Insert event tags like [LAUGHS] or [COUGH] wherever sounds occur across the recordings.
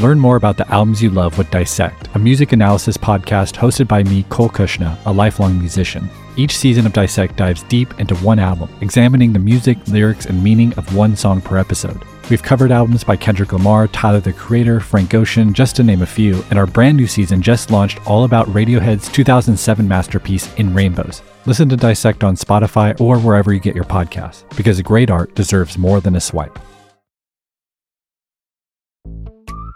Learn more about the albums you love with Dissect, a music analysis podcast hosted by me, Cole Cuchna, a lifelong musician. Each season of Dissect dives deep into one album, examining the music, lyrics, and meaning of one song per episode. We've covered albums by Kendrick Lamar, Tyler the Creator, Frank Ocean, just to name a few, and our brand new season just launched all about Radiohead's 2007 masterpiece, In Rainbows. Listen to Dissect on Spotify or wherever you get your podcasts, because great art deserves more than a swipe.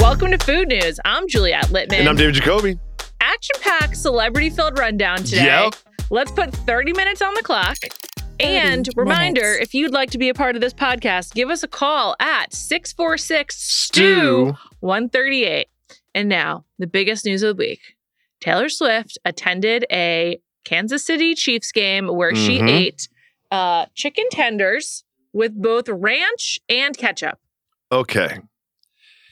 Welcome to Food News. I'm Juliet Litman. And I'm David Jacoby. Action packed, celebrity filled rundown today. Yep. Let's put 30 minutes on the clock. And reminder minutes. if you'd like to be a part of this podcast, give us a call at 646 Stu. STU 138. And now, the biggest news of the week Taylor Swift attended a Kansas City Chiefs game where she Mhm. ate uh, chicken tenders with both ranch and ketchup Okay.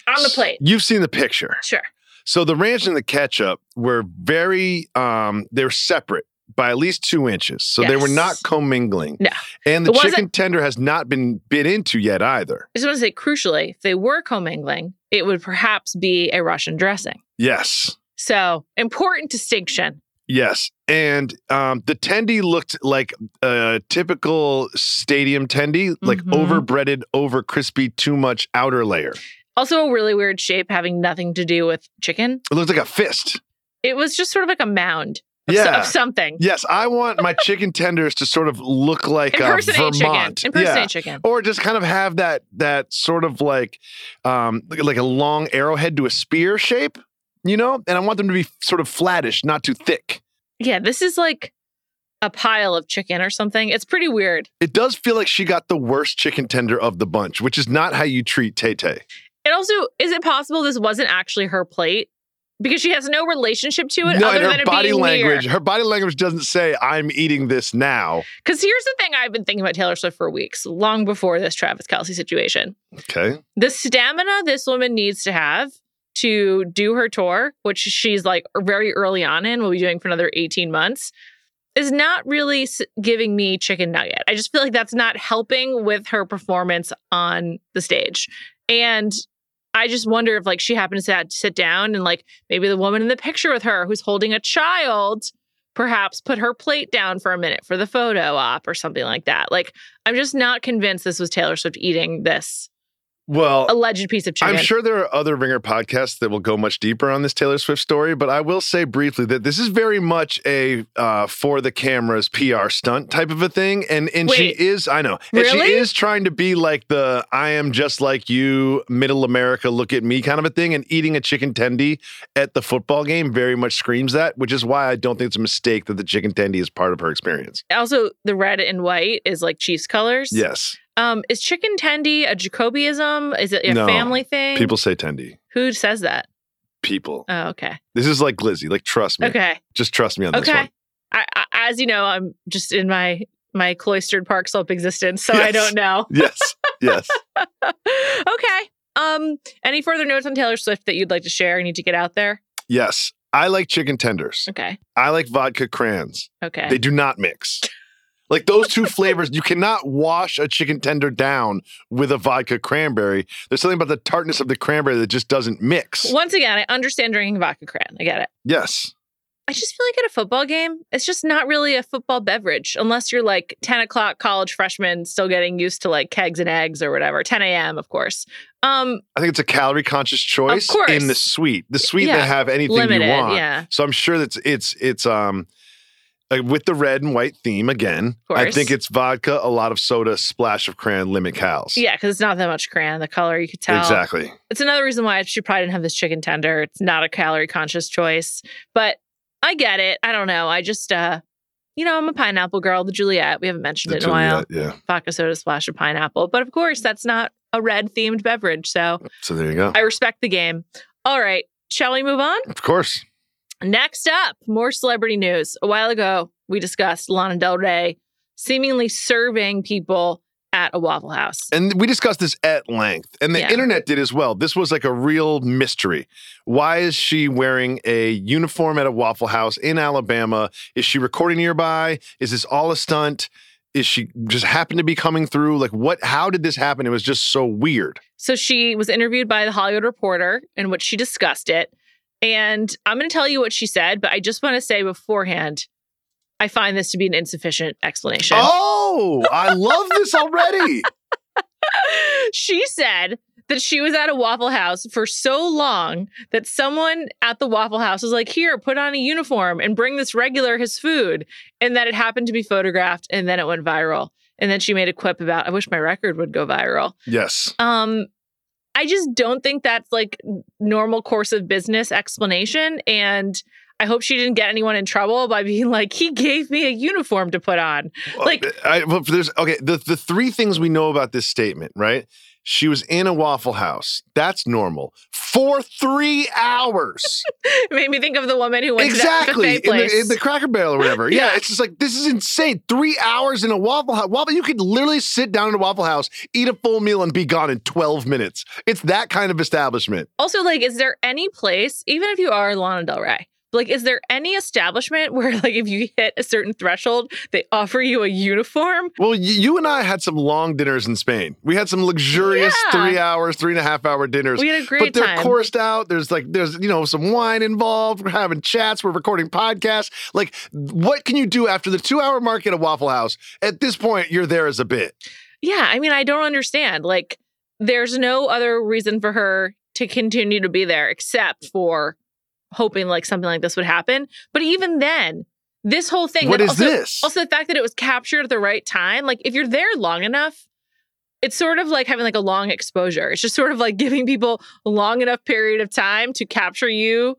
on the plate. You've seen the picture. Sure. So the ranch and the ketchup were very um they were separate by at least two inches. So they were not commingling. No. And the It chicken tender has not been bit into yet either. I just want to say, crucially, if they were commingling, it would perhaps be a Russian dressing. Yes. So, important distinction. Yes. And um the tendy looked like a typical stadium tendy, like Mhm. overbreaded, over crispy, too much outer layer. Also, a really weird shape having nothing to do with chicken. It looked like a fist. It was just sort of like a mound of, so- Yeah. of something. Yes, I want my [LAUGHS] chicken tenders to sort of look like uh, Impersonate Vermont. chicken. Impersonate yeah. chicken. or just kind of have that that sort of like um like, like a long arrowhead to a spear shape you know and i want them to be sort of flattish not too thick Yeah, this is like a pile of chicken or something. It's pretty weird. it does feel like she got the worst chicken tender of the bunch which is not how you treat tay tay It also, is it possible this wasn't actually her plate? Because she has no relationship to it no other than her it body being language near. her body language doesn't say i'm eating this now Because here's the thing I've been thinking about Taylor Swift for weeks, long before this Travis Kelce situation. okay the stamina this woman needs to have to do her tour, which she's like very early on in, will be doing for another 18 months, is not really giving me chicken nugget. I just feel like that's not helping with her performance on the stage. And I just wonder if like she happened to sit down and like maybe the woman in the picture with her who's holding a child perhaps put her plate down for a minute for the photo op or something like that. Like I'm just not convinced this was Taylor Swift eating this well alleged piece of chicken. I'm sure there are other Ringer podcasts that will go much deeper on this Taylor Swift story, but I will say briefly that this is very much a uh, for the cameras PR stunt type of a thing, and and she is I know, and she is trying to be like the I am just like you, middle America, look at me kind of a thing, and eating a chicken tendy at the football game very much screams that, which is why I don't think it's a mistake that the chicken tendy is part of her experience. also the red and white is like Chiefs colors. Yes, Um, is chicken tendy a Jacobyism? Is it a No. family thing? people say tendy. Who says that? People. Oh, okay. This is like Glizzy. Like trust me. Okay. Just trust me on this Okay. one. I, I, as you know, I'm just in my my cloistered Park Slope existence, so I don't know. [LAUGHS] Yes. Yes. [LAUGHS] okay. Um, any further notes on Taylor Swift that you'd like to share? I need to get out there. Yes. I like chicken tenders. Okay. I like vodka crans. Okay. They do not mix. [LAUGHS] Like those two flavors, you cannot wash a chicken tender down with a vodka cranberry. There's something about the tartness of the cranberry that just doesn't mix. Once again, I understand drinking vodka cran. I get it. Yes. I just feel like at a football game, it's just not really a football beverage unless you're like 10 o'clock college freshman still getting used to like kegs and eggs or whatever. 10 a.m., of course. Um, I think it's a calorie conscious choice course. in the sweet. The sweet Yeah. they have anything limited. you want. Yeah. So I'm sure that's it's it's um like with the red and white theme again. Of I think it's vodka, a lot of soda, splash of cran, limit cals. Yeah, because it's not that much cran. The color you could tell. Exactly. It's another reason why she probably didn't have this chicken tender. It's not a calorie conscious choice, but I get it. I don't know. I just, uh, you know, I'm a pineapple girl, the Juliet. We haven't mentioned The it in a while. Yeah. Vodka soda splash of pineapple. But of course, that's not a red themed beverage. So So there you go. I respect the game. All right. Shall we move on? of course. Next up, more celebrity news. A while ago, we discussed Lana Del Rey seemingly serving people at a Waffle House. And we discussed this at length, and the Yeah. internet did as well. This was like a real mystery. Why is she wearing a uniform at a Waffle House in Alabama? Is she recording nearby? Is this all a stunt? Is she just happened to be coming through? Like, what? How did this happen? It was just so weird. So she was interviewed by the Hollywood Reporter in which she discussed it. And I'm going to tell you what she said, but I just want to say beforehand, I find this to be an insufficient explanation. Oh, I love this already. [LAUGHS] she said that she was at a Waffle House for so long that someone at the Waffle House was like, Here, put on a uniform and bring this regular his food. And that it happened to be photographed and then it went viral. And then she made a quip about, I wish my record would go viral. yes. Um, I just don't think that's like normal course of business explanation. And I hope she didn't get anyone in trouble by being like, he gave me a uniform to put on. Like- I, well, there's okay. The the three things we know about this statement, right? She was in a Waffle House. That's normal for three hours. [LAUGHS] Made me think of the woman who went exactly to that in the, in the Cracker Barrel or whatever. [LAUGHS] yeah. Yeah. it's just like this is insane. Three hours in a Waffle House. Waffle, you could literally sit down in a Waffle House, eat a full meal, and be gone in twelve minutes. It's that kind of establishment. Also, like, is there any place, even if you are Lana Del Rey, like, is there any establishment [LAUGHS] where, like, if you hit a certain threshold, they offer you a uniform? Well, y- you and I had some long dinners in Spain. We had some luxurious Yeah. three hours, three and a half hour dinners. We had a great time. but they're time. coursed out. There's like there's you know some wine involved. We're having chats. We're recording podcasts. Like, what can you do after the two hour mark at a Waffle House? At this point, you're there as a bit. Yeah, I mean, I don't understand. Like, there's no other reason for her to continue to be there except for hoping like something like this would happen. But even then, this whole thing. What is also, this? Also, the fact that it was captured at the right time. Like, if you're there long enough, it's sort of like having like a long exposure. It's just sort of like giving people a long enough period of time to capture you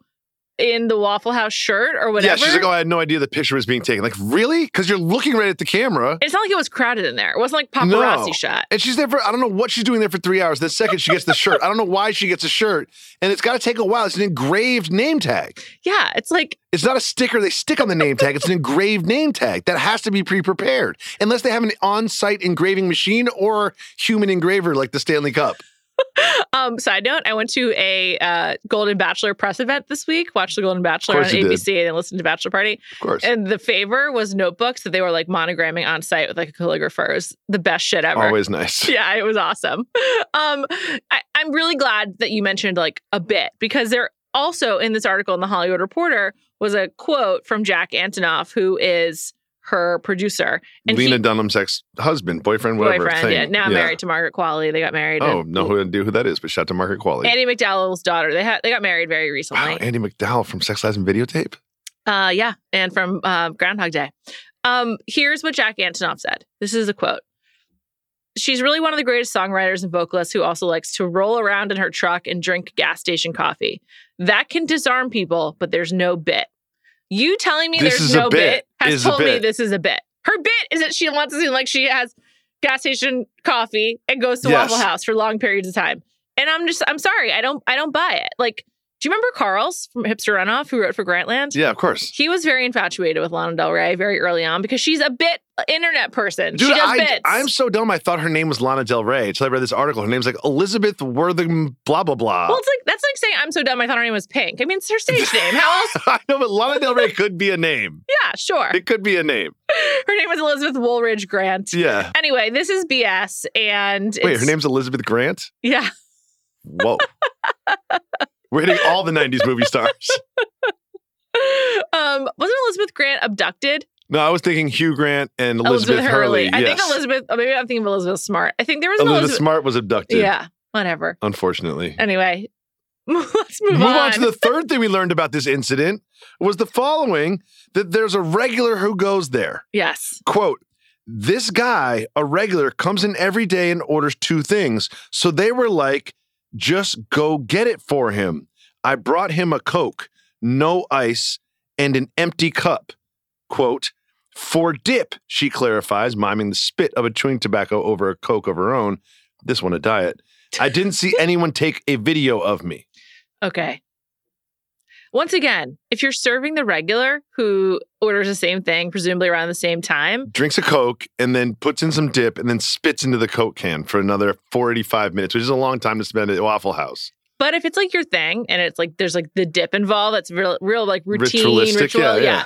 in the Waffle House shirt or whatever. Yeah, she's like, oh, I had no idea the picture was being taken. Like, really? Because you're looking right at the camera. it's not like it was crowded in there. It wasn't like paparazzi No. shot. And she's there for, I don't know what she's doing there for three hours. The second she gets the shirt, I don't know why she gets a shirt. And it's got to take a while. It's an engraved name tag. Yeah, it's like It's not a sticker they stick on the name tag. It's an engraved name tag that has to be pre prepared, unless they have an on site engraving machine or human engraver like the Stanley Cup. [LAUGHS] Um, side note, I went to a uh, Golden Bachelor press event this week, watched the Golden Bachelor on you did. ABC and listened to Bachelor Party. Of course. And the favor was notebooks that they were like monogramming on site with like a calligrapher. It was the best shit ever. Always nice. [LAUGHS] Yeah, it was awesome. Um, I, I'm really glad that you mentioned like a bit because there also in this article in the Hollywood Reporter was a quote from Jack Antonoff, who is her producer and Lena he, Dunham's ex husband, boyfriend, whatever. boyfriend. Yeah, now married to Margaret Qualley. They got married. Oh, and- no who idea who that is, but shout to Margaret Qualley. Andie MacDowell's daughter. They had they got married very recently. wow, Andie MacDowell from Sex Lies and Videotape. Uh, yeah, and from uh, Groundhog Day. Um, here's what Jack Antonoff said. This is a quote. She's really one of the greatest songwriters and vocalists who also likes to roll around in her truck and drink gas station coffee. That can disarm people, but there's no bit. You telling me This there's is a no bit, bit, has told me this is a bit. Her bit is that she wants to seem like she has gas station coffee and goes to Yes. Waffle House for long periods of time. And I'm just I'm sorry, I don't I don't buy it. Like, do you remember Carles from Hipster Runoff who wrote for Grantland? Yeah, of course. He was very infatuated with Lana Del Rey very early on because she's a bit internet person. Dude, she does I, bits. I'm so dumb. I thought her name was Lana Del Rey until I read this article. Her name's like Elizabeth Worthing, blah, blah, blah. well, it's like that's like saying I'm so dumb. I thought her name was Pink. I mean, it's her stage [LAUGHS] name. How else? I know, but Lana Del Rey could be a name. [LAUGHS] Yeah, sure. It could be a name. [LAUGHS] Her name is Elizabeth Woolridge Grant. Yeah. Anyway, this is BS, and Wait, her name's Elizabeth Grant? yeah. Whoa. We're hitting all the 90s movie [LAUGHS] stars. Um, wasn't Elizabeth Grant abducted? No, I was thinking Hugh Grant and Elizabeth, Hurley. I yes. think Elizabeth. oh, maybe I'm thinking of Elizabeth Smart. I think there was Elizabeth Elizabeth. Smart was abducted. Yeah, whatever. Unfortunately. Anyway, [LAUGHS] let's move, on. Move on to the third thing we learned about this incident was the following that there's a regular who goes there. yes. Quote, this guy, a regular, comes in every day and orders two things. So they were like, just go get it for him. I brought him a Coke, no ice, and an empty cup. Quote, For dip, she clarifies, miming the spit of a chewing tobacco over a Coke of her own. This one a diet. I didn't see [LAUGHS] anyone take a video of me. Okay. Once again, if you're serving the regular who orders the same thing, presumably around the same time, Drinks a Coke and then puts in some dip and then spits into the Coke can for another 45 minutes, which is a long time to spend at Waffle House. but if it's like your thing and it's like there's like the dip involved, that's real, real like routine, Ritualistic, ritual. yeah, Yeah, yeah.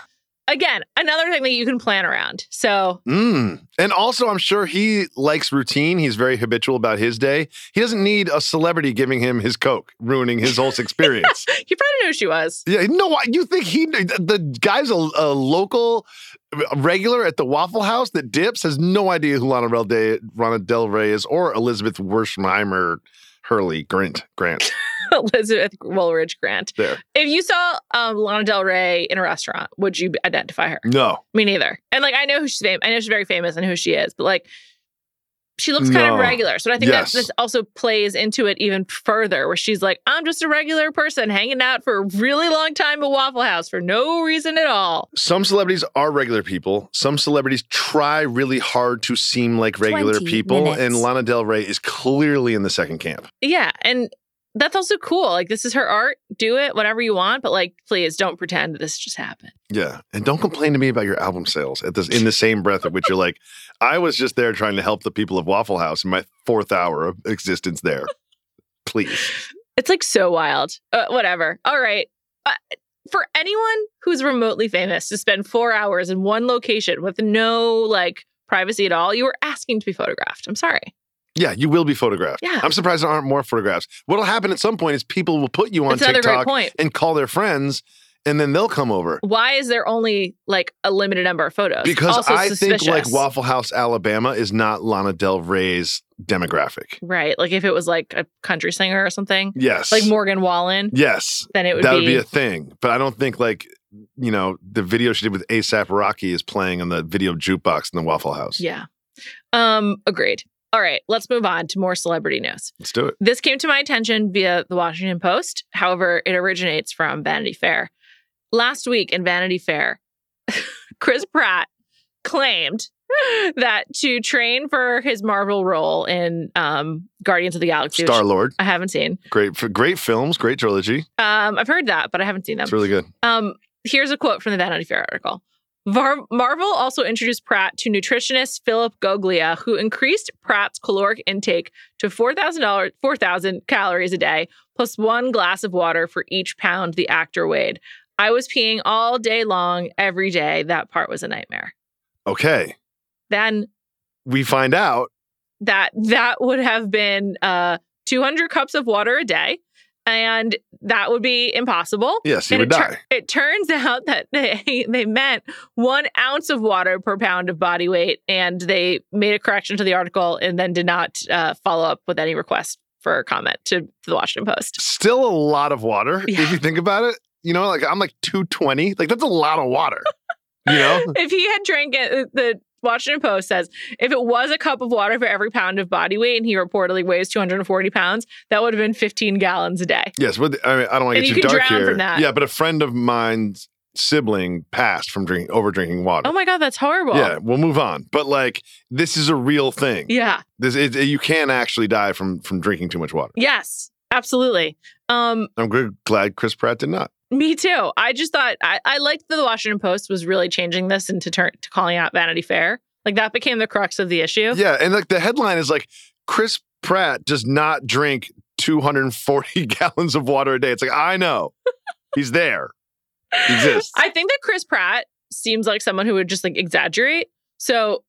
Again, another thing that you can plan around. So Mm. And also, I'm sure he likes routine. He's very habitual about his day. He doesn't need a celebrity giving him his Coke, ruining his whole experience. [LAUGHS] he probably knew who she was. yeah, no, you think he, the guy's a, a local regular at the Waffle House that dips, has no idea who Lana Del, Day, Lana Del Rey is or Elizabeth Wersheimer Hurley Grant. Grant. [LAUGHS] Elizabeth Woolridge Grant. There. If you saw um, Lana Del Rey in a restaurant, would you identify her? No. Me neither. And like I know who she's famous. I know she's very famous and who she is, but like she looks kind No. of regular. So I think Yes. that this also plays into it even further, where she's like, I'm just a regular person hanging out for a really long time at Waffle House for no reason at all. Some celebrities are regular people. Some celebrities try really hard to seem like regular people. minutes. And Lana Del Rey is clearly in the second camp. Yeah. And that's also cool. Like this is her art. Do it, whatever you want, but like please don't pretend this just happened. Yeah. And don't complain to me about your album sales at this in the same breath at which you're like, [LAUGHS] I was just there trying to help the people of Waffle House in my fourth hour of existence there. Please. It's like so wild. Uh, whatever. All right. Uh, for anyone who's remotely famous to spend four hours in one location with no like privacy at all, you were asking to be photographed. I'm sorry. Yeah, you will be photographed. Yeah. I'm surprised there aren't more photographs. What'll happen at some point is people will put you on That's another great TikTok point. and call their friends and then they'll come over. Why is there only like a limited number of photos? Because Also I think like. Waffle House, Alabama is not Lana Del Rey's demographic. Right. Like if it was like a country singer or something, Yes. like Morgan Wallen, Yes. then it would that be. would be a thing. But I don't think like, you know, the video she did with ASAP Rocky is playing on the video jukebox in the Waffle House. yeah. Um, agreed. All right, let's move on to more celebrity news. Let's do it. This came to my attention via the Washington Post. However, it originates from Vanity Fair. Last week in Vanity Fair, [LAUGHS] Chris Pratt claimed [LAUGHS] that to train for his Marvel role in um, Guardians of the Galaxy, Star Lord. I haven't seen. Great great films, great trilogy. Um, I've heard that, but I haven't seen them. It's really good. Um, here's a quote from the Vanity Fair article. Var- Marvel also introduced Pratt to nutritionist Philip Goglia, who increased Pratt's caloric intake to $4,000 4,000 calories a day, plus one glass of water for each pound the actor weighed. I was peeing all day long, every day. That part was a nightmare. Okay. Then We find out that that would have been uh, 200 cups of water a day, and that would be impossible. Yes, he And would it, tur- die. it turns [LAUGHS] out that they they meant one ounce of water per pound of body weight, and they made a correction to the article and then did not uh, follow up with any request for comment to, to the Washington Post. Still a lot of water Yeah. if you think about it. You know, like I'm like 220. Like that's a lot of water. You know? [LAUGHS] If he had drank it, the Washington Post says if it was a cup of water for every pound of body weight, and he reportedly weighs 240 pounds, that would have been 15 gallons a day. yes, but I mean I don't want to get you too dark here. Yeah, but a friend of mine's sibling passed from drinking over drinking water. Oh my God, that's horrible. Yeah, we'll move on. But like this is a real thing. Yeah. This it, you can actually die from from drinking too much water. Yes. Absolutely. Um, I'm good, glad Chris Pratt did not. Me too. I just thought I, I liked that the Washington Post was really changing this into turn to calling out Vanity Fair. Like that became the crux of the issue. Yeah, and like the headline is like Chris Pratt does not drink 240 [LAUGHS] gallons of water a day. It's like I know. He's there. He exists. I think that Chris Pratt seems like someone who would just like exaggerate. So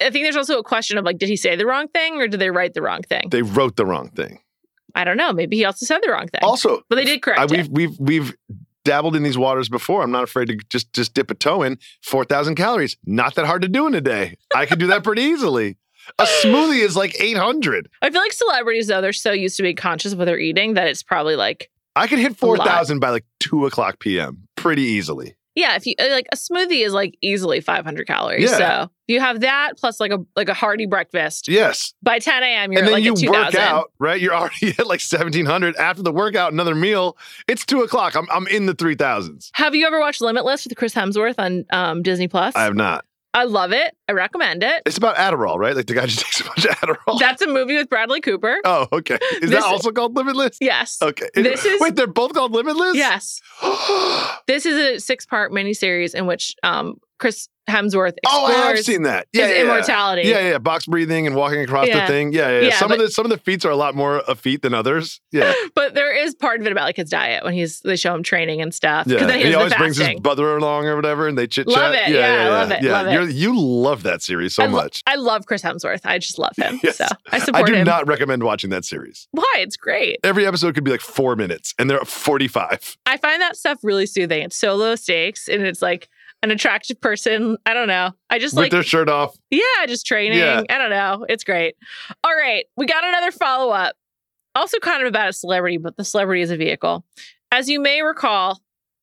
I think there's also a question of like, did he say the wrong thing or did they write the wrong thing? They wrote the wrong thing. I don't know. Maybe he also said the wrong thing. Also, but they did correct I, it. we've we've we've dabbled in these waters before. I'm not afraid to just just dip a toe in. 4,000 calories. Not that hard to do in a day. I could do that pretty easily. A smoothie is like 800. I feel like celebrities though they're so used to being conscious of what they're eating that it's probably like I could hit A lot. 4,000 by like 2 o'clock p.m. pretty easily. Yeah, if you uh, like a smoothie is like easily 500 calories. Yeah. So if you have that plus like a like a hearty breakfast Yes. by 10 a.m. You're and then like you at 2000. work out, right? You're already [LAUGHS] at like 1700. After the workout, another meal. It's two o'clock. I'm, I'm in the 3000s. Have you ever watched Limitless with Chris Hemsworth on um, Disney Plus? I have not. I love it. I recommend it. It's about Adderall, right? Like the guy just [LAUGHS] takes a bunch of Adderall. That's a movie with Bradley Cooper. oh, okay. Is This- that also called Limitless? Yes. Okay. This is- Wait, they're both called Limitless? Yes. [GASPS] This is a six part miniseries in which um, Chris Hemsworth oh, I have seen that. Yeah, his yeah, yeah. immortality. Yeah, yeah, box breathing and walking across the thing. Yeah, yeah. yeah. Some but- of the some of the feats are a lot more a feat than others. Yeah, [LAUGHS] But there is part of it about like his diet when he's they show him training and stuff. [LAUGHS] yeah. Because then And he, he always brings his brother along or whatever, and they chit chat. Love it. Yeah, I love it, Yeah, love it. You love that series so I lo- much. I love Chris Hemsworth. I just love him. [LAUGHS] Yes. So I support. I do him. not recommend watching that series. Why? It's great. Every episode could be like four minutes, and they're at 45. I find that stuff really soothing. It's so low stakes and it's like an attractive person. I don't know. I just With like their shirt off. Yeah, just training. Yeah. I don't know. It's great. All right. We got another follow up. Also, kind of about a celebrity, but the celebrity is a vehicle. As you may recall,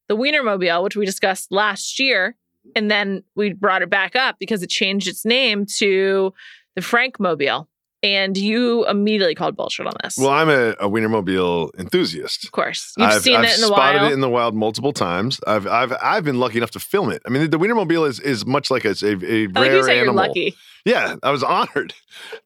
the Wienermobile, which we discussed last year, and then we brought it back up because it changed its name to the Frankmobile. And you immediately called bullshit on this. Well, I'm a, a Wienermobile enthusiast. of course. You've I've, seen I've it in the spotted wild. it in the wild multiple times. I've I've I've been lucky enough to film it. I mean, the, Wienermobile is is much like a like oh, rare you said animal. you're lucky. Yeah, I was [LAUGHS] honored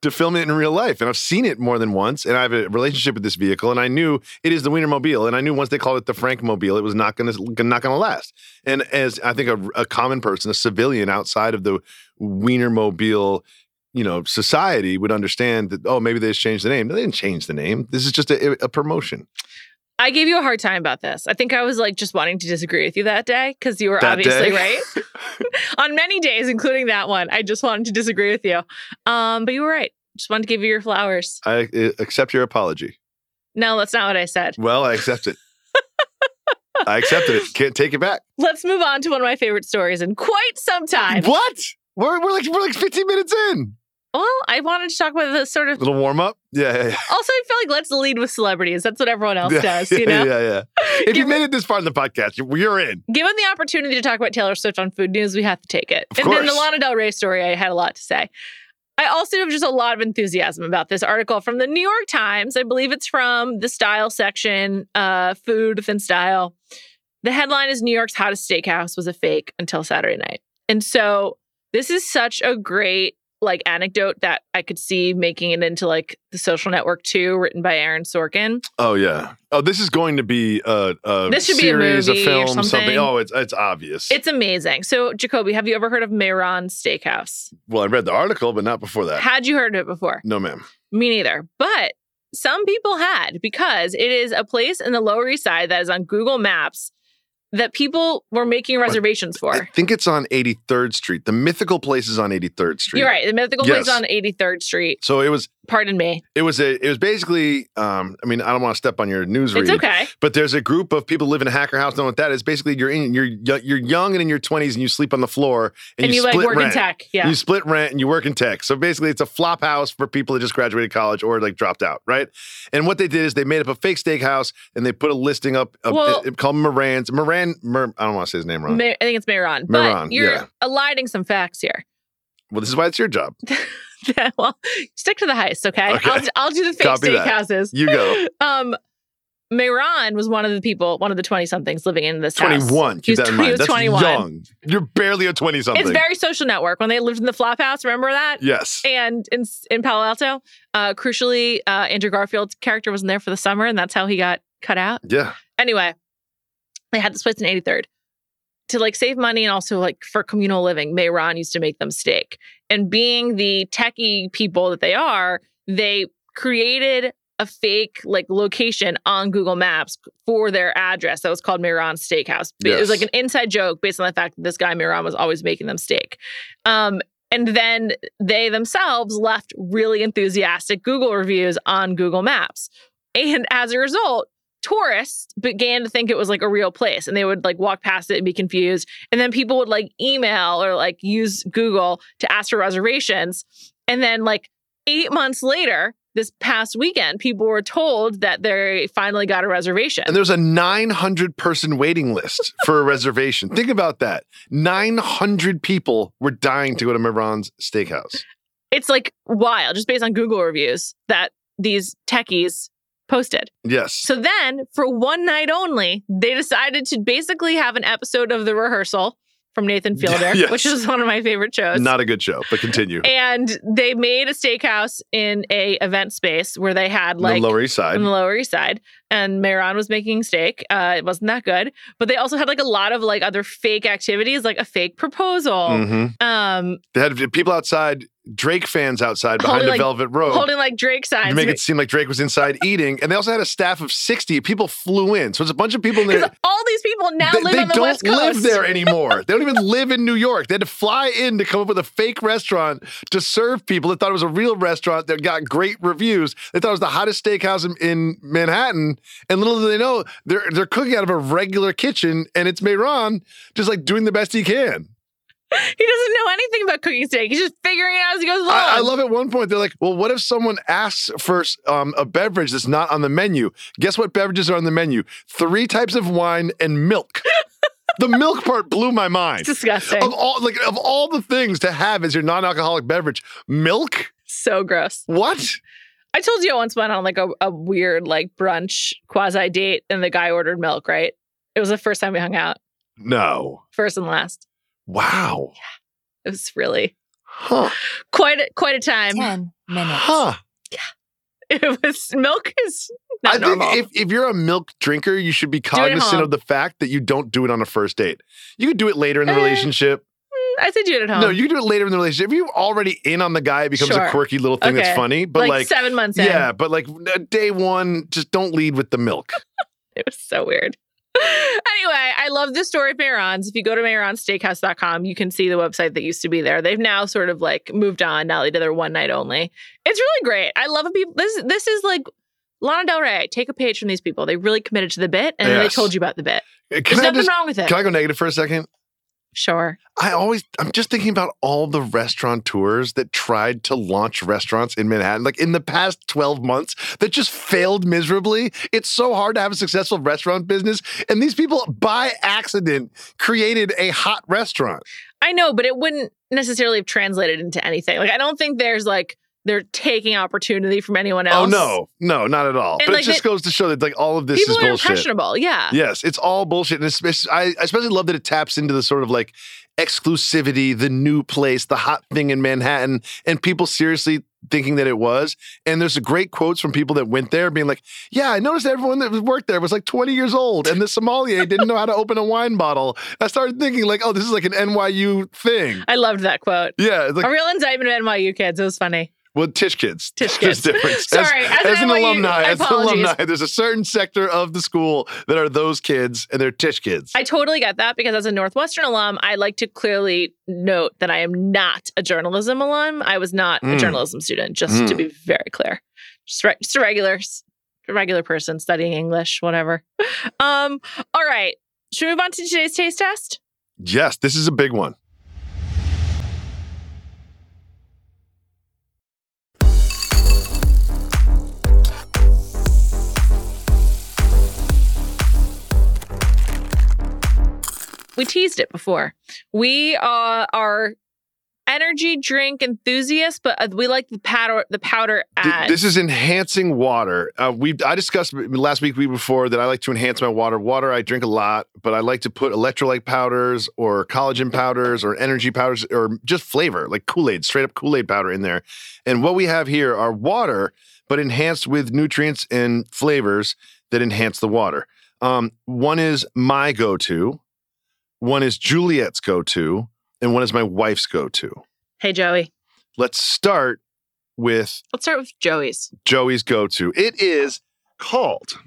to film it in real life, and I've seen it more than once. And I have a relationship with this vehicle, and I knew it is the Wienermobile, and I knew once they called it the Frankmobile, it was not going to not going to last. And as I think a, a common person, a civilian outside of the Wienermobile, you know, society would understand that. Oh, maybe they just changed the name. No, they didn't change the name. This is just a, a promotion. I gave you a hard time about this. I think I was like just wanting to disagree with you that day because you were That obviously day? right. [LAUGHS] [LAUGHS] On many days, including that one, I just wanted to disagree with you. Um, but you were right. Just wanted to give you your flowers. I accept your apology. No, that's not what I said. Well, I accept it. [LAUGHS] I accepted it. Can't take it back. Let's move on to one of my favorite stories in quite some time. What? We're, we're like we're like 15 minutes in. Well, I wanted to talk about the sort of. Little warm up. Yeah, yeah, yeah. Also, I feel like let's lead with celebrities. That's what everyone else does, you know? yeah, yeah. [LAUGHS] If you made it this far in the podcast, you're, in. Given the opportunity to talk about Taylor Swift on Food News, we have to take it. Of and then the. Lana Del Rey story, I had a lot to say. I also have just a lot of enthusiasm about this article from the New York Times. I believe it's from the style section, uh, food within style. The headline is New York's hottest steakhouse was a fake until Saturday night. And so this is such a great like anecdote that I could see making it into like the social network too, written by Aaron Sorkin. Oh yeah. Oh, this is going to be a, a This should be a series, movie or film, something. something. Oh, it's it's obvious. It's amazing. So, Jacoby, have you ever heard of Mehran Steakhouse? well, I read the article, but not before that. Had you heard of it before? no, ma'am. Me neither. But some people had because it is a place in the Lower East Side that is on Google Maps that people were making reservations for. I think it's on 83rd Street. The mythical place is on 83rd Street. You're right. The mythical place Yes. on 83rd Street. So it was Pardon me. it was a it was basically um I mean I don't want to step on your news read. It's okay. But there's a group of people live in a hacker house. Know what that is? Basically, you're in you're you're young and in your 20s, and you sleep on the floor, and, And, you, like split work rent. in tech. Yeah. You split rent and you work in tech. So basically, it's a flop house for people that just graduated college or like dropped out, right? And what they did is they made up a fake steakhouse and they put a listing up Well- it, called Moran's. Moran, Mer, I don't want to say his name wrong. Ma- I think it's Mehran. But you're yeah. eliding some facts here. well, this is why it's your job. [LAUGHS] well, stick to the heist, okay? Okay. I'll, I'll do the fake Copy steakhouses. You go. [LAUGHS] Um, Mehran was one of the people, one of the 20 somethings living in this house. 21. He Keep was that in mind. That's 21. young. You're barely a 20 something. It's very social network. When they lived in the flop house, remember that? yes. And in in Palo Alto, uh, crucially, uh, Andrew Garfield's character wasn't there for the summer, and that's how he got cut out. Yeah. Anyway, they had this place in 83rd to like save money and also like for communal living. Mehran used to make them steak, and being the techie people that they are, they created a fake like location on Google Maps for their address that was called Mehran Steakhouse. It was like an inside joke based on the fact that this guy Mehran was always making them steak. Um, and then they themselves left really enthusiastic Google reviews on Google Maps. And as a result, tourists began to think it was like a real place and they would like walk past it and be confused. And then people would like email or like use Google to ask for reservations. And then like eight months later, this past weekend, people were told that they finally got a reservation. And there's a 900 person waiting list [LAUGHS] for a reservation. Think about that. 900 people were dying to go to Mehran's Steakhouse. it's like wild, just based on Google reviews that these techies posted. Yes. So then, for one night only, they decided to basically have an episode of the rehearsal from Nathan [LAUGHS] Fielder, Yes. which is one of my favorite shows. Not a good show, but continue. [LAUGHS] and they made a steakhouse in a event space where they had like the Lower East Side. on the Lower East Side, and Mehran was making steak. Uh, it wasn't that good, but they also had like a lot of like other fake activities, like a fake proposal, Mhm. um, They had people outside, Drake fans outside behind Holding, the like- Velvet Rope. holding like Drake signs. to make it seem like Drake was inside [LAUGHS] eating. And they also had a staff of 60. People flew in. So it's a bunch of people in there. Because all these people now they live they on the West Coast. live there anymore. [LAUGHS] they don't even live in New York. They had to fly in to come up with a fake restaurant to serve people that thought it was a real restaurant that got great reviews. They thought it was the hottest steakhouse in, in Manhattan. And little do they know, they're they're cooking out of a regular kitchen, and it's Mehran just like doing the best he can. [LAUGHS] He doesn't know anything about cooking steak. He's just figuring it out as he goes along. I, I love at one point they're like, "Well, what if someone asks for um, a beverage that's not on the menu? Guess what beverages are on the menu? Three types of wine and milk." [LAUGHS] the milk part blew my mind. It's disgusting. Of all like of all the things to have as your non-alcoholic beverage, milk? so gross. What? I told you I once went on like a, a weird like brunch quasi date, and the guy ordered milk. Right? It was the first time we hung out, No. first and last. Wow. It was really Huh. quite a, quite a time. 10 minutes. Huh. Yeah. [LAUGHS] It was milk is I not normal. think if, if you're a milk drinker, you should be cognizant of the fact that you don't do it on a first date. You could do it later in the Eh, relationship. I said do it at home. No, you can do it later in the relationship. If you're already in on the guy, it becomes Sure. a quirky little thing Okay. that's funny. But like, like, seven months in. yeah, but like uh, day one, just don't lead with the milk. [LAUGHS] It was so weird. anyway, I love the story of Mehran's. If you go to mehronsteakhouse.com, you can see the website that used to be there. They've now sort of like moved on. Now they do their one night only. It's really great. I love. People. This this is like Lana Del Rey. Take a page from these people. They really committed to the bit, and then they told you about the bit. Can There's I nothing just wrong with it. can I go negative for a second? Sure. I always I'm just thinking about all the restaurateurs that tried to launch restaurants in Manhattan, like in the past 12 months, that just failed miserably. It's so hard to have a successful restaurant business. And these people by accident created a hot restaurant. I know, but it wouldn't necessarily have translated into anything. Like I don't think there's like they're taking opportunity from anyone oh, else. Oh no, no, not at all. And, but like, it just goes to show that like all of this People is are bullshit. impressionable. Yeah. Yes, it's all bullshit. And it's, I I especially love that it taps into the sort of like exclusivity, the new place, the hot thing in Manhattan, and people seriously thinking that it was. And there's great quotes from people that went there being like, Yeah, I noticed everyone that worked there was like 20 years old, and the sommelier didn't know how to open a wine bottle. I started thinking, like, oh, this is like an NYU thing. I loved that quote. Yeah, like a real indictment of NYU kids. It was funny. Well, Tisch kids. Tisch [LAUGHS] There's kids. difference. Sorry, as an as an alumni, as an alumni, there's a certain sector of the school that are those kids, and they're Tisch kids. I totally get that because as a Northwestern alum, I like to clearly note that I am not a journalism alum. I was not a Mm. journalism student, just to Mm. be very clear. Just, re- just a regular, regular person studying English, whatever. [LAUGHS] Um, all right. Should we move on to today's taste test? Yes, this is a big one. We teased it before. We uh, are energy drink enthusiasts, but uh, we like the powder. The powder. This is enhancing water. Uh, we I discussed last week, week before, that I like to enhance my water. Water I drink a lot, but I like to put electrolyte powders or collagen powders or energy powders or just flavor, like Kool Aid, straight up Kool Aid powder in there. And what we have here are water, but enhanced with nutrients and flavors that enhance the water. Um, one is my go to, one is Juliet's go to, and one is my wife's go to. hey, Joey. Let's start with Let's start with Joey's. Joey's go to. It is called,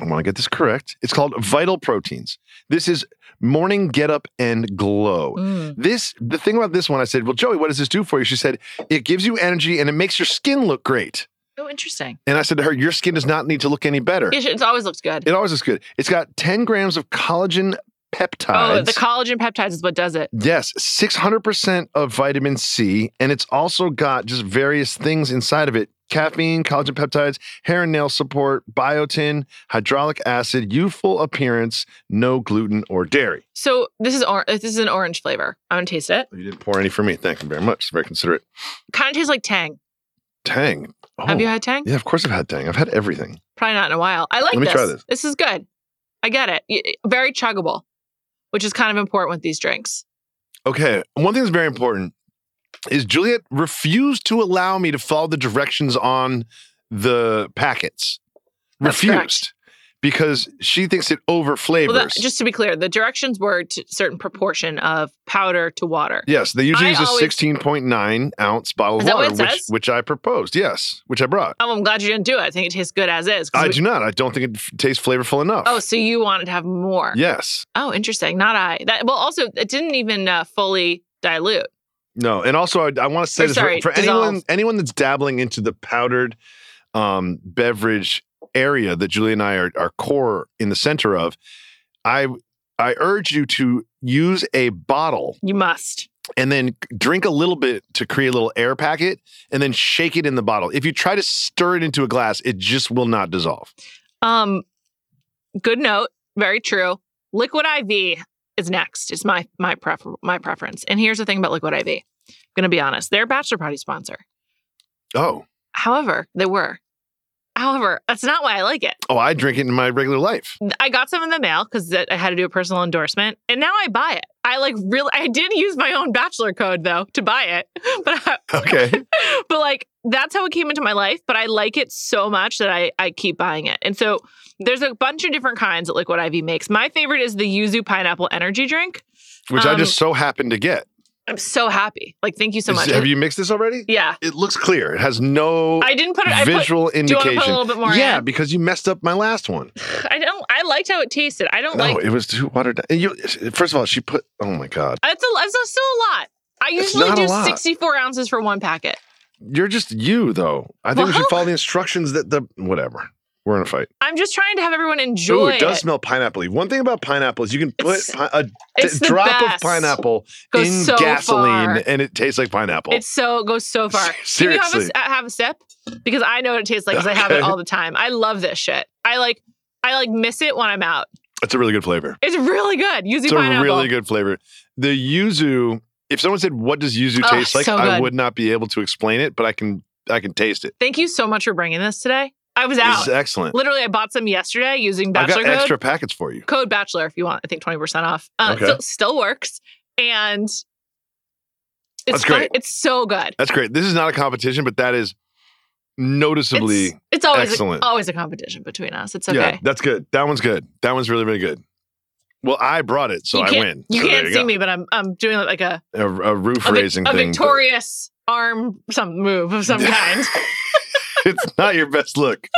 I want to get this correct. It's called Vital Proteins. This is Morning Get Up and Glow. Mm. This, the thing about this one, I said, Well, Joey, what does this do for you? She said, It gives you energy and it makes your skin look great. Oh, interesting. And I said to her, Your skin does not need to look any better. It, it always looks good. It always looks good. It's got 10 grams of collagen peptides. Oh, the collagen peptides is what does it. Yes, 600% of vitamin C. And it's also got just various things inside of it caffeine, collagen peptides, hair and nail support, biotin, hyaluronic acid, youthful appearance, no gluten or dairy. So this is or- this is an orange flavor. I'm gonna taste it. Oh, you didn't pour any for me. Thank you very much. Very considerate. Kind of tastes like Tang. Tang. Have you Oh, had Tang? Yeah, of course I've had Tang. I've had everything. Probably not in a while. I like Let me this. try this. This is good. I get it. Very chuggable, which is kind of important with these drinks. Okay. One thing that's very important is Juliet refused to allow me to follow the directions on the packets. That's correct. Because she thinks it over flavors. Well, that, just to be clear, the directions were to certain proportion of powder to water. yes, they usually I use a 16.9 ounce bottle of water, which, which I proposed. Yes, which I brought. Oh, I'm glad you didn't do it. I think it tastes good as is. I we- do not. I don't think it f- tastes flavorful enough. Oh, so you wanted to have more? yes. Oh, interesting. Not I. That well, also it didn't even uh, fully dilute. No, and also I, I want to say Or this sorry, for, for anyone anyone that's dabbling into the powdered um, beverage area that Julie and I are, are core in the center of. I I urge you to use a bottle You must. and then drink a little bit to create a little air packet, and then shake it in the bottle. If you try to stir it into a glass, it just will not dissolve. Um, good note. Very true. Liquid IV is next. It's my my prefer my preference. And here's the thing about Liquid IV. I'm gonna be honest. They're a bachelor party sponsor. Oh, However, they were. However, that's not why I like it. oh, I drink it in my regular life. I got some in the mail because I had to do a personal endorsement, and now I buy it. I like really. I did use my own bachelor code though to buy it, [LAUGHS] but I, [LAUGHS] Okay, [LAUGHS] but like that's how it came into my life. But I like it so much that I I keep buying it. And so there's a bunch of different kinds that Liquid IV makes. My favorite is the yuzu pineapple energy drink. which I Um, just so happened to get. I'm so happy. Like thank you so Is- much. have you mixed this already? yeah, It looks clear. It has no I didn't put it. Put, visual do you want indication. to put a little bit more? yeah, in? because you messed up my last one. [SIGHS] I don't. I liked how it tasted. I don't No, like. No, it was too watered down. And you, first of all, she put. Oh my god, It's a. It's still a lot. I usually do 64 ounces for one packet. you're just you though. I think we should follow the instructions that the whatever. We're in a fight. I'm just trying to have everyone Ooh, enjoy it does it. Does smell pineapple One thing about pineapple is you can put It's- pi- a It's drop best. of pineapple Goes in so gasoline far. and it tastes like pineapple. It's so it goes so far. [LAUGHS] Can you have a, Seriously. uh, have a sip? Because I know what it tastes like because I have it [LAUGHS] all the time. I love this shit. I like I like miss it when I'm out. it's a really good flavor. It's really good. Yuzu It's pineapple. a really good flavor. The yuzu. If someone said, "What does yuzu Oh, taste like?" so I would not be able to explain it, but I can. I can taste it. Thank you so much for bringing this today. I was This out. is excellent. Literally, I bought some yesterday using I've Bachelor got code. extra packets for you. Code Bachelor if you want. I think twenty percent off. Uh, Okay. still, still works, and it's That's great. fun- It's so good. That's great. This is not a competition, but that is noticeably. It's, it's always excellent. A, always a competition between us. It's Yeah, okay. that's good. That one's good. That one's really, really good. Well, I brought it, so I win. You So can't see go. me, but I'm I'm doing like a A, a roof a, raising a thing. but victorious arm some move of some [LAUGHS] kind. [LAUGHS] it's not your best look.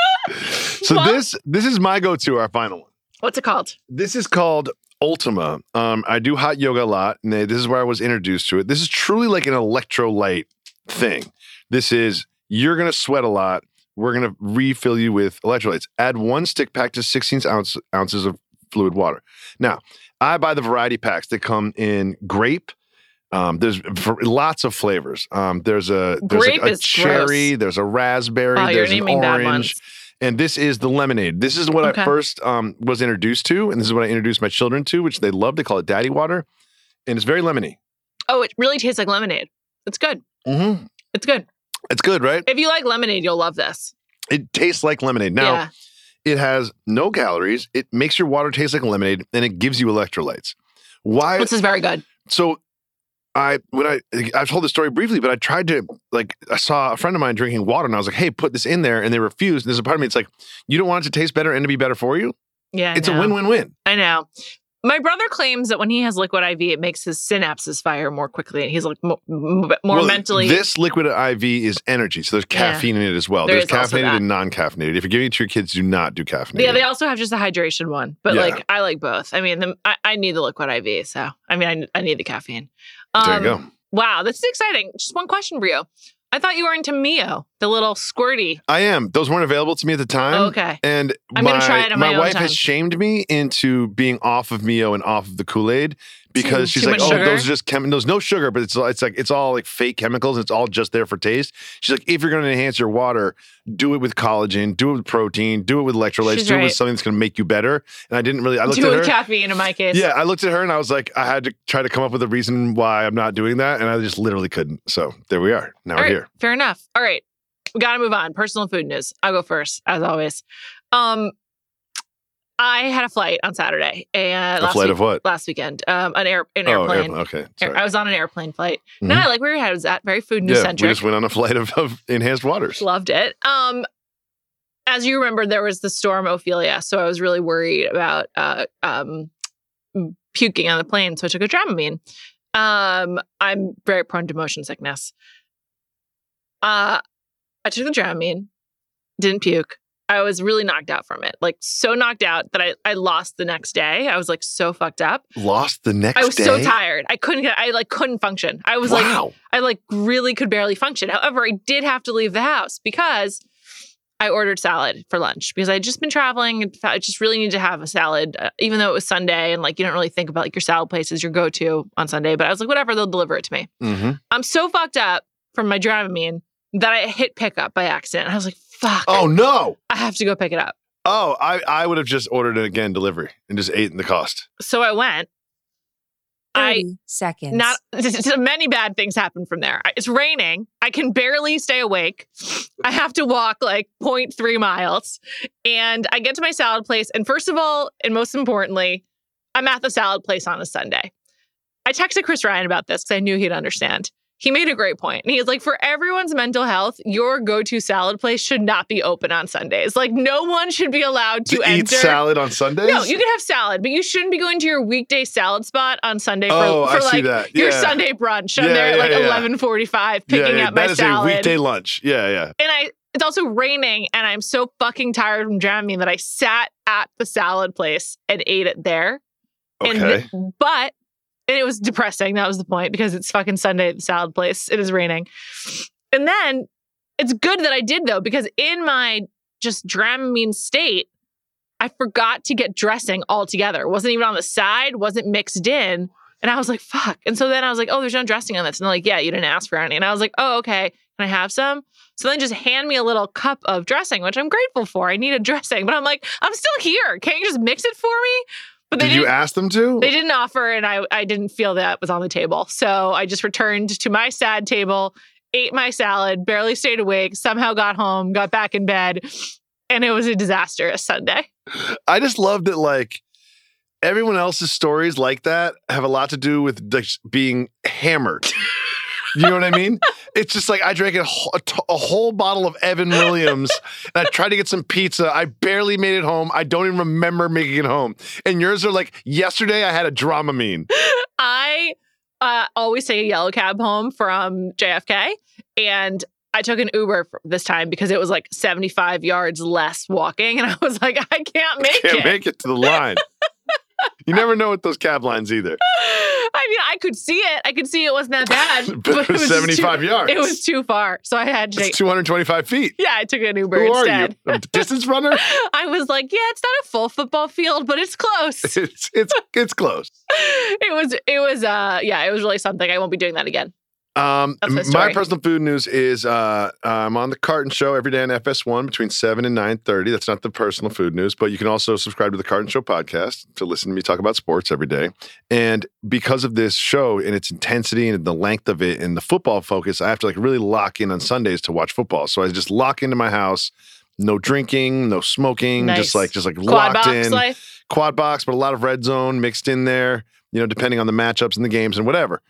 So Well- this this is my go-to. Our final one. What's it called? This is called Ultima. Um, I do hot yoga a lot, and this is where I was introduced to it. This is truly like an electrolyte thing. This is you're gonna sweat a lot. We're gonna refill you with electrolytes. Add one stick pack to 16 ounce, ounces of fluid water. Now, I buy the variety packs that come in grape. Um, there's lots of flavors. Um, there's a there's Grape a, a cherry. gross. There's a raspberry. Oh, there's an orange and this is the lemonade. This is what Okay. I first um, was introduced to, and this is what I introduced my children to, which they love. They call it daddy water, and it's very lemony. Oh, it really tastes like lemonade. It's good. Mm-hmm. It's good. It's good, right? If you like lemonade, you'll love this. It tastes like lemonade. Now yeah. it has no calories. It makes your water taste like lemonade, and it gives you electrolytes. Why? This is very good. so I when I I've told the story briefly, but I tried to like I saw a friend of mine drinking water, and I was like, "Hey, put this in there," and they refused. And there's a part of me, it's like, you don't want it to taste better and to be better for you. Yeah. I It's a win-win-win. I know. My brother claims that when he has liquid IV, it makes his synapses fire more quickly, and he's like mo- more Well, mentally. This liquid IV is energy, so there's Yeah. caffeine in it as well. There there's caffeinated and non-caffeinated. If you're giving it to your kids, do not do caffeinated. yeah, they also have just a hydration one, but Yeah. like I like both. I mean, the, I, I need the liquid IV, so I mean, I, I need the caffeine. There you go. Um, Wow, this is exciting. Just one question for you. I thought you were into Mio, the little squirty. I am. Those weren't available to me at the time. okay. And I'm my, gonna try it on my own wife time. has shamed me into being off of Mio and off of the Kool Aid because she's Too like, oh, sugar? those are just chem. There's no sugar, but it's it's like it's all like fake chemicals. It's all just there for taste. She's like, if you're going to enhance your water, do it with collagen, do it with protein, do it with electrolytes, She's do it with something that's going to make you better. And I didn't really. I looked Do at it her. caffeine in my case. Yeah, I looked at her and I was like, I had to try to come up with a reason why I'm not doing that, and I just literally couldn't. So there we are. Now All we're right, here. fair enough. All right, we got to move on. Personal food news. I'll go first, as always. Um, I had a flight on Saturday and A last flight week- of what? last weekend. Um, an air an Oh, airplane. airplane. Okay. Sorry. I was on an airplane flight. Mhm. No, I like where head was at. Very food news yeah, we just went on a flight of, of enhanced waters. Loved it. Um, as you remember, there was the storm Ophelia, so I was really worried about uh, um, puking on the plane, so I took a Dramamine. Um, I'm very prone to motion sickness. Uh, I took the Dramamine, didn't puke. I was really knocked out from it, like so knocked out that I, I lost the next day. I was like so fucked up. Lost the next I was day. so tired. I couldn't get. I like couldn't function. I was like. I like really could barely function. However, I did have to leave the house because I ordered salad for lunch because I had just been traveling and I just really needed to have a salad, uh, even though it was Sunday and like you don't really think about like your salad places your go to on Sunday. But I was like, whatever, they'll deliver it to me. hmm I'm so fucked up from my Dramamine that I hit pickup by accident. I was like, fuck, Oh no. I have to go pick it up. Oh, I, I would have just ordered it again delivery and just ate in the cost. So I went. I 30 seconds. not [LAUGHS] many bad things happen from there. It's raining. I can barely stay awake. I have to walk like 0.3 miles. And I get to my salad place. And first of all, and most importantly, I'm at the salad place on a Sunday. I texted Chris Ryan about this because I knew he'd understand. He made a great point. And he's like, for everyone's mental health, your go to salad place should not be open on Sundays. Like, no one should be allowed to, To, eat enter. salad on Sundays? No, you can have salad, but you shouldn't be going to your weekday salad spot on Sunday for, Oh, for I see like that. your Sunday brunch. I'm Yeah, there at yeah, like yeah. eleven forty five picking yeah, up my that is salad. a weekday lunch. Yeah, yeah. and I it's also raining and I'm so fucking tired from jamming that I sat at the salad place and ate it there. And Okay. th- but and it was depressing. That was the point because it's fucking Sunday at the salad place. It is raining. And then it's good that I did though, because in my just Dramamine state, I forgot to get dressing altogether. It wasn't even on the side, wasn't mixed in. And I was like, fuck. And so then I was like, oh, there's no dressing on this. And they're like, yeah, you didn't ask for any. And I was like, oh, okay. Can I have some? So then just hand me a little cup of dressing, which I'm grateful for. I need a dressing, but I'm like, I'm still here. Can't you just mix it for me? But Did you ask them to? they didn't offer, and I, I didn't feel that was on the table. So I just returned to my sad table, ate my salad, barely stayed awake, somehow got home, got back in bed, and it was a disastrous Sunday. I just love that like everyone else's stories like that have a lot to do with like, being hammered. You know what I mean? [LAUGHS] It's just like I drank a, whole- a whole bottle of Evan Williams [LAUGHS] and I tried to get some pizza. I barely made it home. I don't even remember making it home. And yours are like, yesterday I had a Dramamine. [LAUGHS] I uh, always take a yellow cab home from JFK, and I took an Uber this time because it was like 75 yards less walking, and I was like, I can't make it. Can't it. make it to the line. [LAUGHS] you never know with those cab lines either. I mean, I could see it. I could see it wasn't that bad, [LAUGHS] But it was 75 too- yards. It was too far, so I had to. It's Take, 225 feet. yeah, I took an Uber Who instead. are you? A distance runner? [LAUGHS] I was like, yeah, it's not a full football field, but it's close. It's it's it's close. [LAUGHS] it was it was uh yeah, it was really something. I won't be doing that again. Um, my personal food news is uh, I'm on the Carton Show every day on FS1 between seven and nine thirty. That's not the personal food news, but you can also subscribe to the Carton Show podcast to listen to me talk about sports every day. And because of this show and its intensity and the length of it and the football focus, I have to like really lock in on Sundays to watch football. So I just lock into my house. No drinking, no smoking, Nice. just like just like Quad locked in life. quad box, but a lot of red zone mixed in there, you know, depending on the matchups and the games and whatever.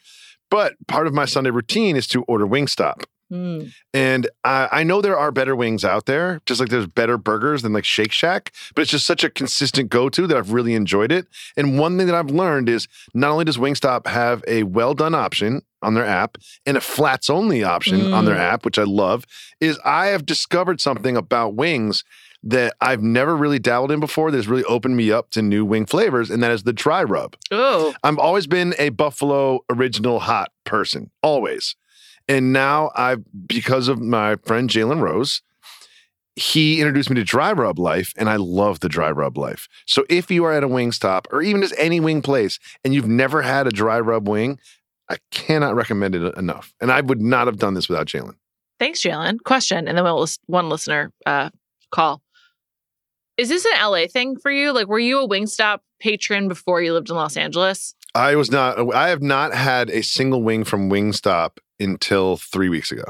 But part of my Sunday routine is to order Wingstop. Mm. And I, I know there are better wings out there, just like there's better burgers than like Shake Shack, but it's just such a consistent go to that I've really enjoyed it. And one thing that I've learned is not only does Wingstop have a well done option on their app and a flats only option on their Mm. app, which I love, is I have discovered something about wings that I've never really dabbled in before that has really opened me up to new wing flavors, and that is the dry rub. Oh, I've always been a Buffalo original hot person, always. And now I've, because of my friend Jalen Rose, he introduced me to dry rub life and I love the dry rub life. So if you are at a wing stop or even just any wing place and you've never had a dry rub wing, I cannot recommend it enough. And I would not have done this without Jalen. Thanks, Jalen. Question, and then we'll list one listener uh, call. Is this an LA thing for you? Like, were you a Wingstop patron before you lived in Los Angeles? I was not. I have not had a single wing from Wingstop until three weeks ago.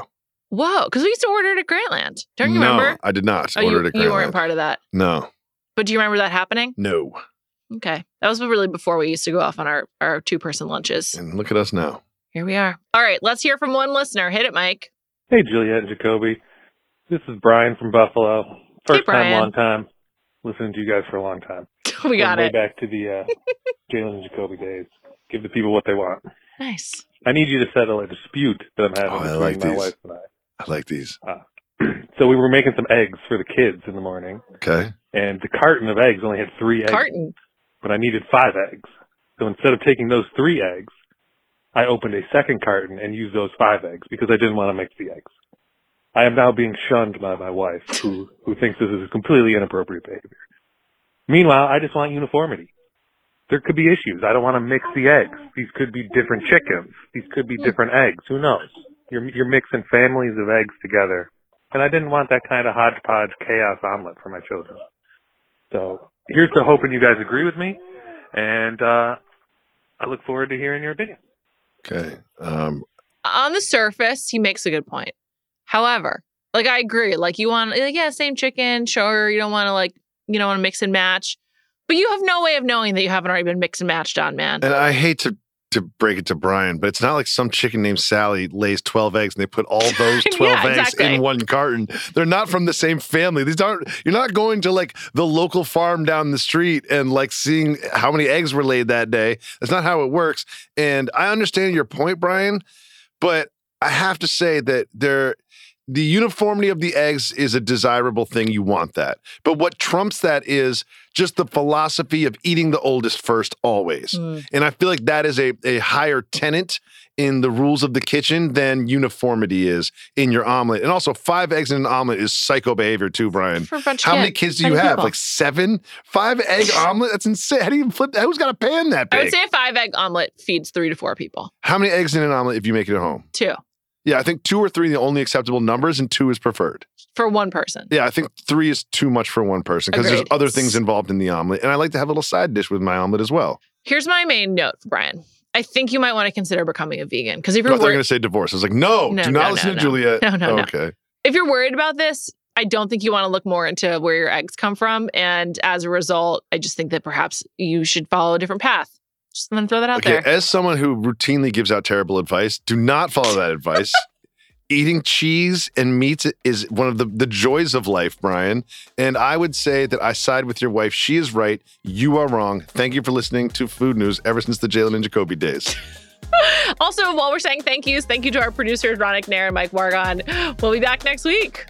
Whoa, because we used to order it at Grantland. Don't you no, remember? I did not Oh, order you, it at you weren't part of that. No, But do you remember that happening? no. Okay. That was really before we used to go off on our, our two person lunches. And look at us now. Here we are. All right, let's hear from one listener. Hit it, Mike. Hey, Juliet and Jacoby. This is Brian from Buffalo. First Brian. time, long time. Listening to you guys for a long time. [LAUGHS] we got Going way back to the uh, [LAUGHS] Jalen and Jacoby days. Give the people what they want. Nice. I need you to settle a dispute that I'm having Oh, between like my these. wife and I. I like these. [CLEARS THROAT] so we were making some eggs for the kids in the morning, Okay. and the carton of eggs only had three eggs. Carton. but I needed five eggs. So instead of taking those three eggs, I opened a second carton and used those five eggs because I didn't want to mix the eggs. I am now being shunned by my wife, who who thinks this is a completely inappropriate behavior. Meanwhile, I just want uniformity. There could be issues. I don't want to mix the eggs. These could be different chickens. These could be different eggs. Who knows? You're you're mixing families of eggs together, and I didn't want that kind of hodgepodge chaos omelet for my children. So here's to hoping you guys agree with me, and uh, I look forward to hearing your opinion. Okay. Um, On the surface, he makes a good point. However, like I agree. Like you want, like, yeah, same chicken. Sure, you don't want to like, you don't want to mix and match, but you have no way of knowing that you haven't already been mixed and matched on, man. and I hate to to break it to Brian, but it's not like some chicken named Sally lays 12 eggs and they put all [LAUGHS] those 12 Yeah, eggs exactly. in one carton. They're not from the same family. These aren't, you're not going to like the local farm down the street and like seeing how many eggs were laid that day. That's not how it works. And I understand your point, Brian, but I have to say that there, the uniformity of the eggs is a desirable thing. You want that. But what trumps that is just the philosophy of eating the oldest first always. Mm. And I feel like that is a, a higher tenant in the rules of the kitchen than uniformity is in your omelet. And also, five eggs in an omelet is psycho behavior too, Brian. For a bunch of How many kids. kids do you have? people? Like seven? Five egg [LAUGHS] omelet? That's insane. How do you even flip that? Who's got a pan that big? I would say a five egg omelet feeds three to four people. How many eggs in an omelet if you make it at home? Two Yeah, I think two or three are the only acceptable numbers, and two is preferred. for one person. Yeah, I think three is too much for one person because there's other things involved in the omelet. And I like to have a little side dish with my omelet as well. Here's my main note, Brian. I think you might want to consider becoming a vegan because if you're you were going to say divorce. I was like, no, No, do not no, listen to no. Juliet. No, no, no. okay. if you're worried about this, I don't think you want to look more into where your eggs come from. And as a result, I just think that perhaps you should follow a different path. Just to throw that out Okay, there. as someone who routinely gives out terrible advice, do not follow that advice. [LAUGHS] Eating cheese and meats is one of the, the joys of life, Brian. And I would say that I side with your wife. She is right. You are wrong. Thank you for listening to Food News ever since the Jalen and Jacoby days. [LAUGHS] Also, while we're saying thank yous, thank you to our producers, Ronak Nair and Mike Wargon. We'll be back next week.